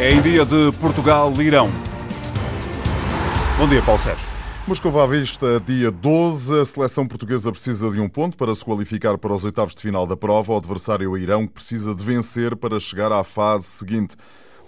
É em dia de Portugal-Irão. Bom dia, Paulo Sérgio. Moscou à vista, dia 12. A seleção portuguesa precisa de um ponto para se qualificar para os oitavos de final da prova. O adversário, Irão, precisa de vencer para chegar à fase seguinte.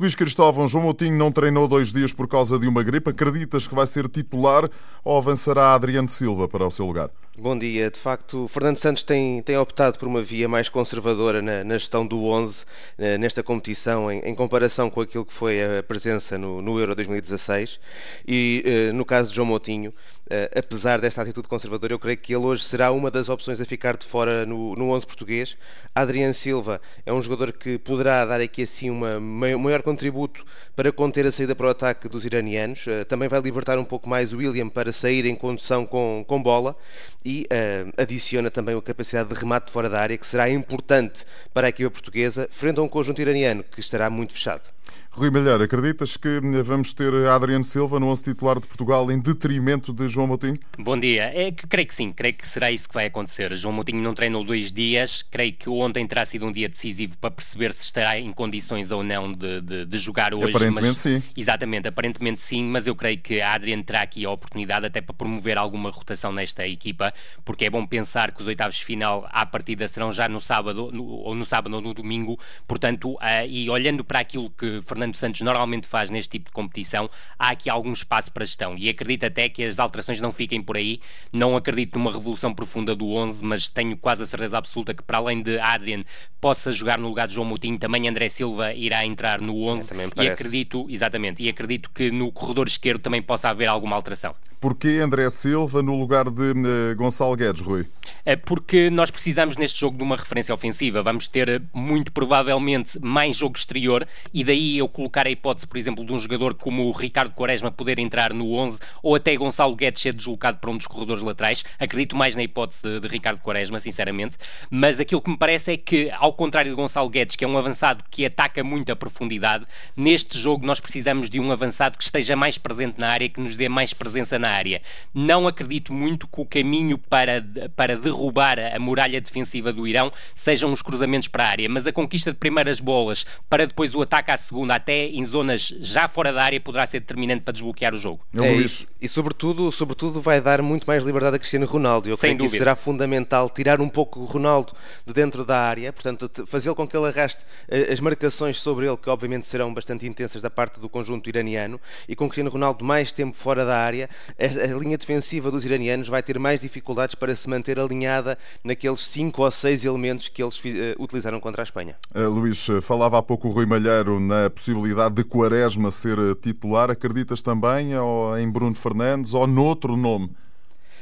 Luís Cristóvão, João Moutinho não treinou dois dias por causa de uma gripe. Acreditas que vai ser titular ou avançará Adriano Silva para o seu lugar? Bom dia. De facto, Fernando Santos tem, tem optado por uma via mais conservadora na, na gestão do 11 eh, nesta competição, em, em, comparação com aquilo que foi a presença no, no Euro 2016. E eh, no caso de João Moutinho, eh, apesar desta atitude conservadora, eu creio que ele hoje será uma das opções a ficar de fora no, no 11 português. Adriano Silva é um jogador que poderá dar aqui assim um maior contributo para conter a saída para o ataque dos iranianos. também vai libertar um pouco mais o William para sair em condução com, com bola e uh, adiciona também a capacidade de remate fora da área, que será importante para a equipa portuguesa, frente a um conjunto iraniano que estará muito fechado. Rui Malheiro, acreditas que vamos ter Adriano Silva no 11 titular de Portugal em detrimento de João Moutinho? Bom dia. É creio que sim, creio que será isso que vai acontecer. João Moutinho não treinou dois dias, creio que ontem terá sido um dia decisivo para perceber se estará em condições ou não de, de, de jogar hoje. Aparentemente mas, sim. Exatamente, aparentemente sim, mas eu creio que a Adriano terá aqui a oportunidade até para promover alguma rotação nesta equipa, porque é bom pensar que os oitavos de final à partida serão já no sábado, no, ou no sábado ou no domingo, portanto, uh, e olhando para aquilo que Fernando Santos normalmente faz neste tipo de competição, há aqui algum espaço para gestão e acredito até que as alterações não fiquem por aí. Não acredito numa revolução profunda do 11, mas tenho quase a certeza absoluta que, para além de Adrian possa jogar no lugar de João Moutinho, também André Silva irá entrar no 11 é, e acredito, exatamente, e acredito que no corredor esquerdo também possa haver alguma alteração. Porquê André Silva no lugar de uh, Gonçalo Guedes, Rui? É porque nós precisamos neste jogo de uma referência ofensiva. Vamos ter eh, muito provavelmente mais jogo exterior e daí eu colocar a hipótese, por exemplo, de um jogador como o Ricardo Quaresma poder entrar no 11 ou até Gonçalo Guedes ser deslocado para um dos corredores laterais. Acredito mais na hipótese de, de Ricardo Quaresma, sinceramente. Mas aquilo que me parece é que, ao contrário de Gonçalo Guedes, que é um avançado que ataca muito a profundidade, neste jogo nós precisamos de um avançado que esteja mais presente na área, que nos dê mais presença na área. Não acredito muito que o caminho para, para derrubar a muralha defensiva do Irão sejam os cruzamentos para a área, mas a conquista de primeiras bolas para depois o ataque à segunda, até em zonas já fora da área, poderá ser determinante para desbloquear o jogo. É isso. E sobretudo, sobretudo vai dar muito mais liberdade a Cristiano Ronaldo. Eu Sem creio dúvida. que será fundamental tirar um pouco o Ronaldo de dentro da área, portanto, fazê-lo com que ele arraste eh, as marcações sobre ele, que obviamente serão bastante intensas da parte do conjunto iraniano, e com Cristiano Ronaldo mais tempo fora da área, a linha defensiva dos iranianos vai ter mais dificuldades para se manter alinhada naqueles cinco ou seis elementos que eles uh, utilizaram contra a Espanha. Uh, Luís, falava há pouco o Rui Malheiro na possibilidade de Quaresma ser titular. Acreditas também ou em Bruno Fernandes ou noutro nome?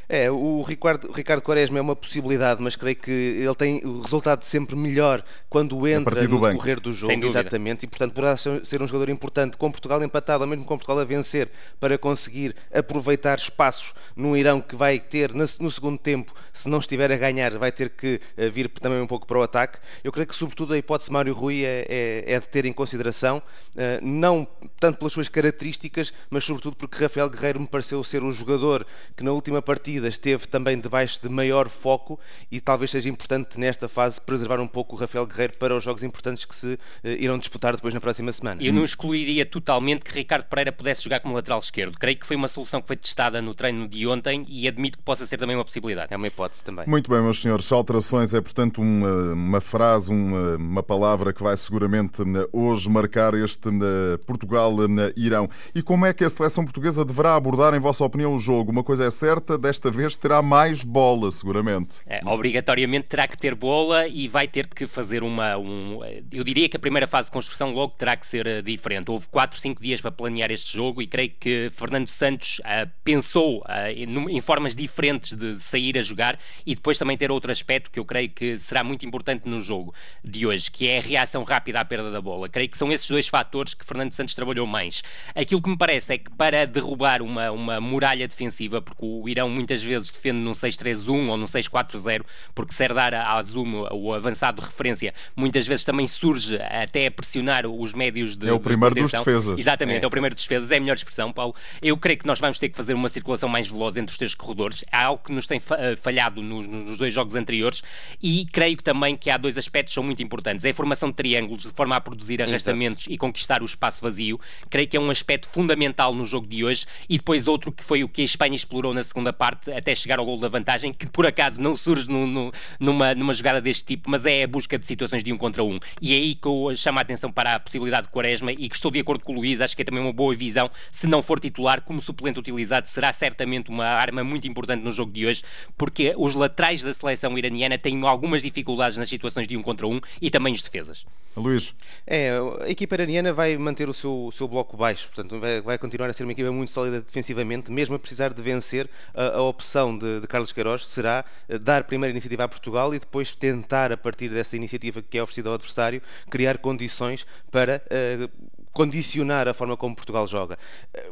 É, o Ricardo, Ricardo Quaresma é uma possibilidade, mas creio que ele tem o resultado sempre melhor quando entra no banco. decorrer do jogo, exatamente, e portanto poderá ser um jogador importante com Portugal empatado, ou mesmo com Portugal a vencer, para conseguir aproveitar espaços num Irão que vai ter no segundo tempo, se não estiver a ganhar, vai ter que eh, vir também um pouco para o ataque. Eu creio que sobretudo a hipótese de Mário Rui é, é, é de ter em consideração, eh, não tanto pelas suas características, mas sobretudo porque Rafael Guerreiro me pareceu ser o jogador que na última partida partida esteve também debaixo de maior foco e talvez seja importante nesta fase preservar um pouco o Rafael Guerreiro para os jogos importantes que se uh, irão disputar depois na próxima semana. Eu não excluiria totalmente que Ricardo Pereira pudesse jogar como lateral esquerdo. Creio que foi uma solução que foi testada no treino de ontem e admito que possa ser também uma possibilidade. É uma hipótese também. Muito bem, meus senhores. Alterações é, portanto, uma, uma frase, uma, uma, palavra que vai seguramente eh, hoje marcar este eh, Portugal-Irão. E como é que a seleção portuguesa deverá abordar, em vossa opinião, o jogo? Uma coisa é certa, desta desta vez terá mais bola, seguramente. É, obrigatoriamente terá que ter bola e vai ter que fazer uma. Um, eu diria que a primeira fase de construção logo terá que ser uh, diferente. Houve 4, 5 dias para planear este jogo e creio que Fernando Santos uh, pensou uh, em, formas diferentes de sair a jogar e depois também ter outro aspecto que eu creio que será muito importante no jogo de hoje, que é a reação rápida à perda da bola. Creio que são esses dois fatores que Fernando Santos trabalhou mais. Aquilo que me parece é que para derrubar uma, uma muralha defensiva, porque o Irão muitas muitas vezes defende num 6-3-1 ou num 6-4-0, porque Serdar Azum, o avançado de referência, muitas vezes também surge até a pressionar os médios de. É o primeiro de dos defesas. Exatamente, é. é. o primeiro dos defesas, é a melhor expressão, Paulo. Eu creio que nós vamos ter que fazer uma circulação mais veloz entre os três corredores. Há algo que nos tem eh, falhado nos, nos dois jogos anteriores e creio também que há dois aspectos que são muito importantes. É a formação de triângulos de forma a produzir arrastamentos Exato. e conquistar o espaço vazio. Creio que é um aspecto fundamental no jogo de hoje. E depois outro que foi o que a Espanha explorou na segunda parte até chegar ao gol da vantagem, que por acaso não surge no, no, numa, numa jogada deste tipo, mas é a busca de situações de um contra um. E é aí que eu chamo a atenção para a possibilidade de Quaresma e que estou de acordo com o Luís, acho que é também uma boa visão. Se não for titular, como suplente utilizado, será certamente uma arma muito importante no jogo de hoje, porque os laterais da seleção iraniana têm algumas dificuldades nas situações de um contra um e também os defesas. Luís. É, a equipa iraniana vai manter o seu, o seu bloco baixo, portanto vai, vai, continuar a ser uma equipa muito sólida defensivamente, mesmo a precisar de vencer. A, a opção de, de, Carlos Queiroz será eh, dar primeira iniciativa a Portugal e depois tentar, a partir dessa iniciativa que é oferecida ao adversário, criar condições para uh, condicionar a forma como Portugal joga.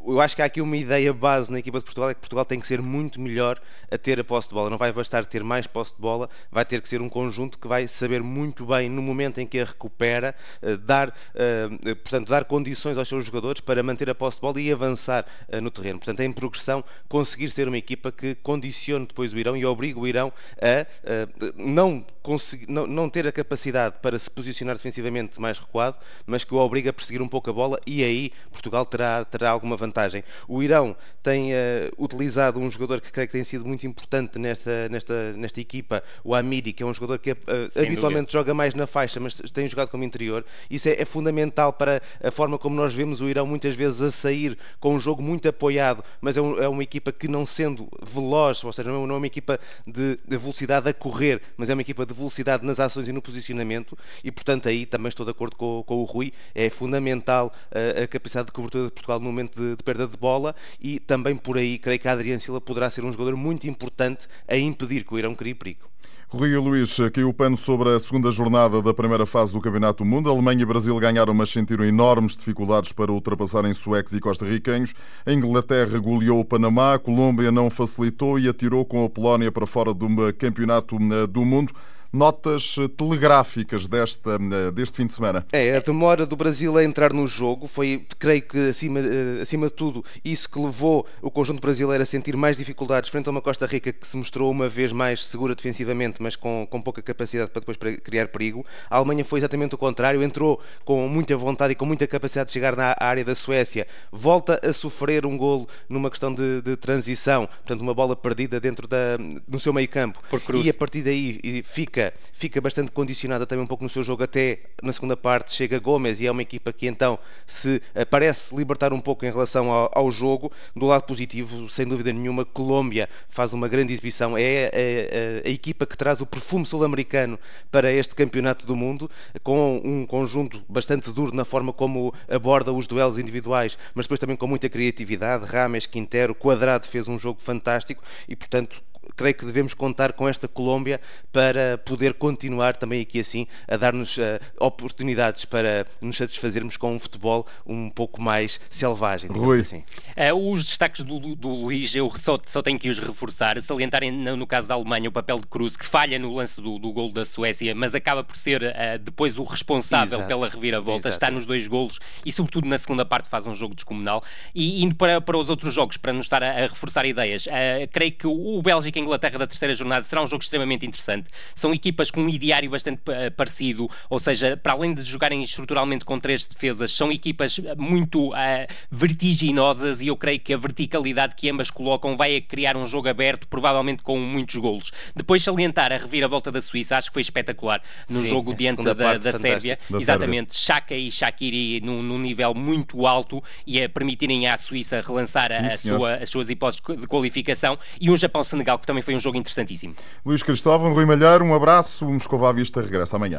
Eu acho que há aqui uma ideia base na equipa de Portugal, é que Portugal tem que ser muito melhor a ter a posse de bola. Não vai bastar ter mais posse de bola, vai ter que ser um conjunto que vai saber muito bem, no momento em que a recupera, eh, dar, eh, portanto, dar condições aos seus jogadores para manter a posse de bola e avançar eh, no terreno. Portanto, em progressão, conseguir ser uma equipa que condicione depois o Irão e obrigue o Irão a não, conseguir, não, não ter a capacidade para se posicionar defensivamente mais recuado, mas que o obriga a perseguir um pouco a bola e aí Portugal terá, terá alguma vantagem. O Irão tem uh, utilizado um jogador que creio que tem sido muito importante nesta, nesta, nesta equipa, o Amiri, que é um jogador que uh, habitualmente dúvida. joga mais na faixa, mas tem jogado como interior. Isso é, é, fundamental para a forma como nós vemos o Irão muitas vezes a sair com um jogo muito apoiado, mas é, um, é uma equipa que não sendo veloz, ou seja, não é, é uma equipa de, de velocidade a correr, mas é uma equipa de velocidade nas ações e no posicionamento, e portanto aí também estou de acordo com, com o Rui, é fundamental fundamental a, a capacidade de cobertura de Portugal no momento de, de, perda de bola e também por aí creio que a Adriano Silva poderá ser um jogador muito importante a impedir que o Irão crie perigo. Rui Luís, caiu o pano sobre a segunda jornada da primeira fase do Campeonato do Mundo. A Alemanha e Brasil ganharam, mas sentiram enormes dificuldades para ultrapassarem suecos e costarriquenhos. A Inglaterra goleou o Panamá, a Colômbia não facilitou e atirou com a Polónia para fora do Campeonato eh, do Mundo notas eh, telegráficas desta, eh, deste fim de semana. É, a demora do Brasil a entrar no jogo foi, creio que, acima, eh, acima de tudo, isso que levou o conjunto brasileiro a sentir mais dificuldades frente a uma Costa Rica que se mostrou uma vez mais segura defensivamente, mas com, com pouca capacidade para depois criar perigo. A Alemanha foi exatamente o contrário, entrou com muita vontade e com muita capacidade de chegar na área da Suécia, volta a sofrer um golo numa questão de, de transição, portanto, uma bola perdida dentro da, no seu meio campo. E a partir daí fica fica, bastante condicionada também um pouco no seu jogo, até na segunda parte chega Gomes e é uma equipa que então se eh, parece libertar um pouco em relação ao, ao jogo. Do lado positivo, sem dúvida nenhuma, Colômbia faz uma grande exibição, é a, a, a equipa que traz o perfume sul-americano para este campeonato do mundo, com um conjunto bastante duro na forma como aborda os duelos individuais, mas depois também com muita criatividade. Rames, Quintero, Quadrado fez um jogo fantástico e, portanto, creio que devemos contar com esta Colômbia para poder continuar também aqui assim a dar-nos uh, oportunidades para nos satisfazermos com um futebol um pouco mais selvagem. Rui. Assim. Uh, os destaques do, do Luís eu só, só tenho que os reforçar, salientarem no, no, caso da Alemanha o papel de Cruz, que falha no lance do, do gol da Suécia, mas acaba por ser uh, depois o responsável Exato. pela reviravolta, Exato. está nos dois golos e sobretudo na segunda parte faz um jogo descomunal. E indo para, para os outros jogos, para nos estar a, a reforçar ideias, creio que o, o Bélgica Bélgica Inglaterra da terceira jornada será um jogo extremamente interessante. São equipas com um ideário bastante uh, parecido, ou seja, para além de jogarem estruturalmente com três defesas, são equipas muito uh, vertiginosas e eu creio que a verticalidade que ambas colocam vai criar um jogo aberto, provavelmente com muitos golos. Depois salientar a reviravolta da Suíça, acho que foi espetacular no Sim, jogo diante da, da Sérvia. Da Exatamente, Chaka e Shakiri num, num, nível muito alto e a permitirem à Suíça relançar Sim, a, a sua, as suas hipóteses de qualificação e um Japão-Senegal que também foi um jogo interessantíssimo. Luís Cristóvão, Rui Malheiro, um abraço. O Moscova à Vista regressa amanhã.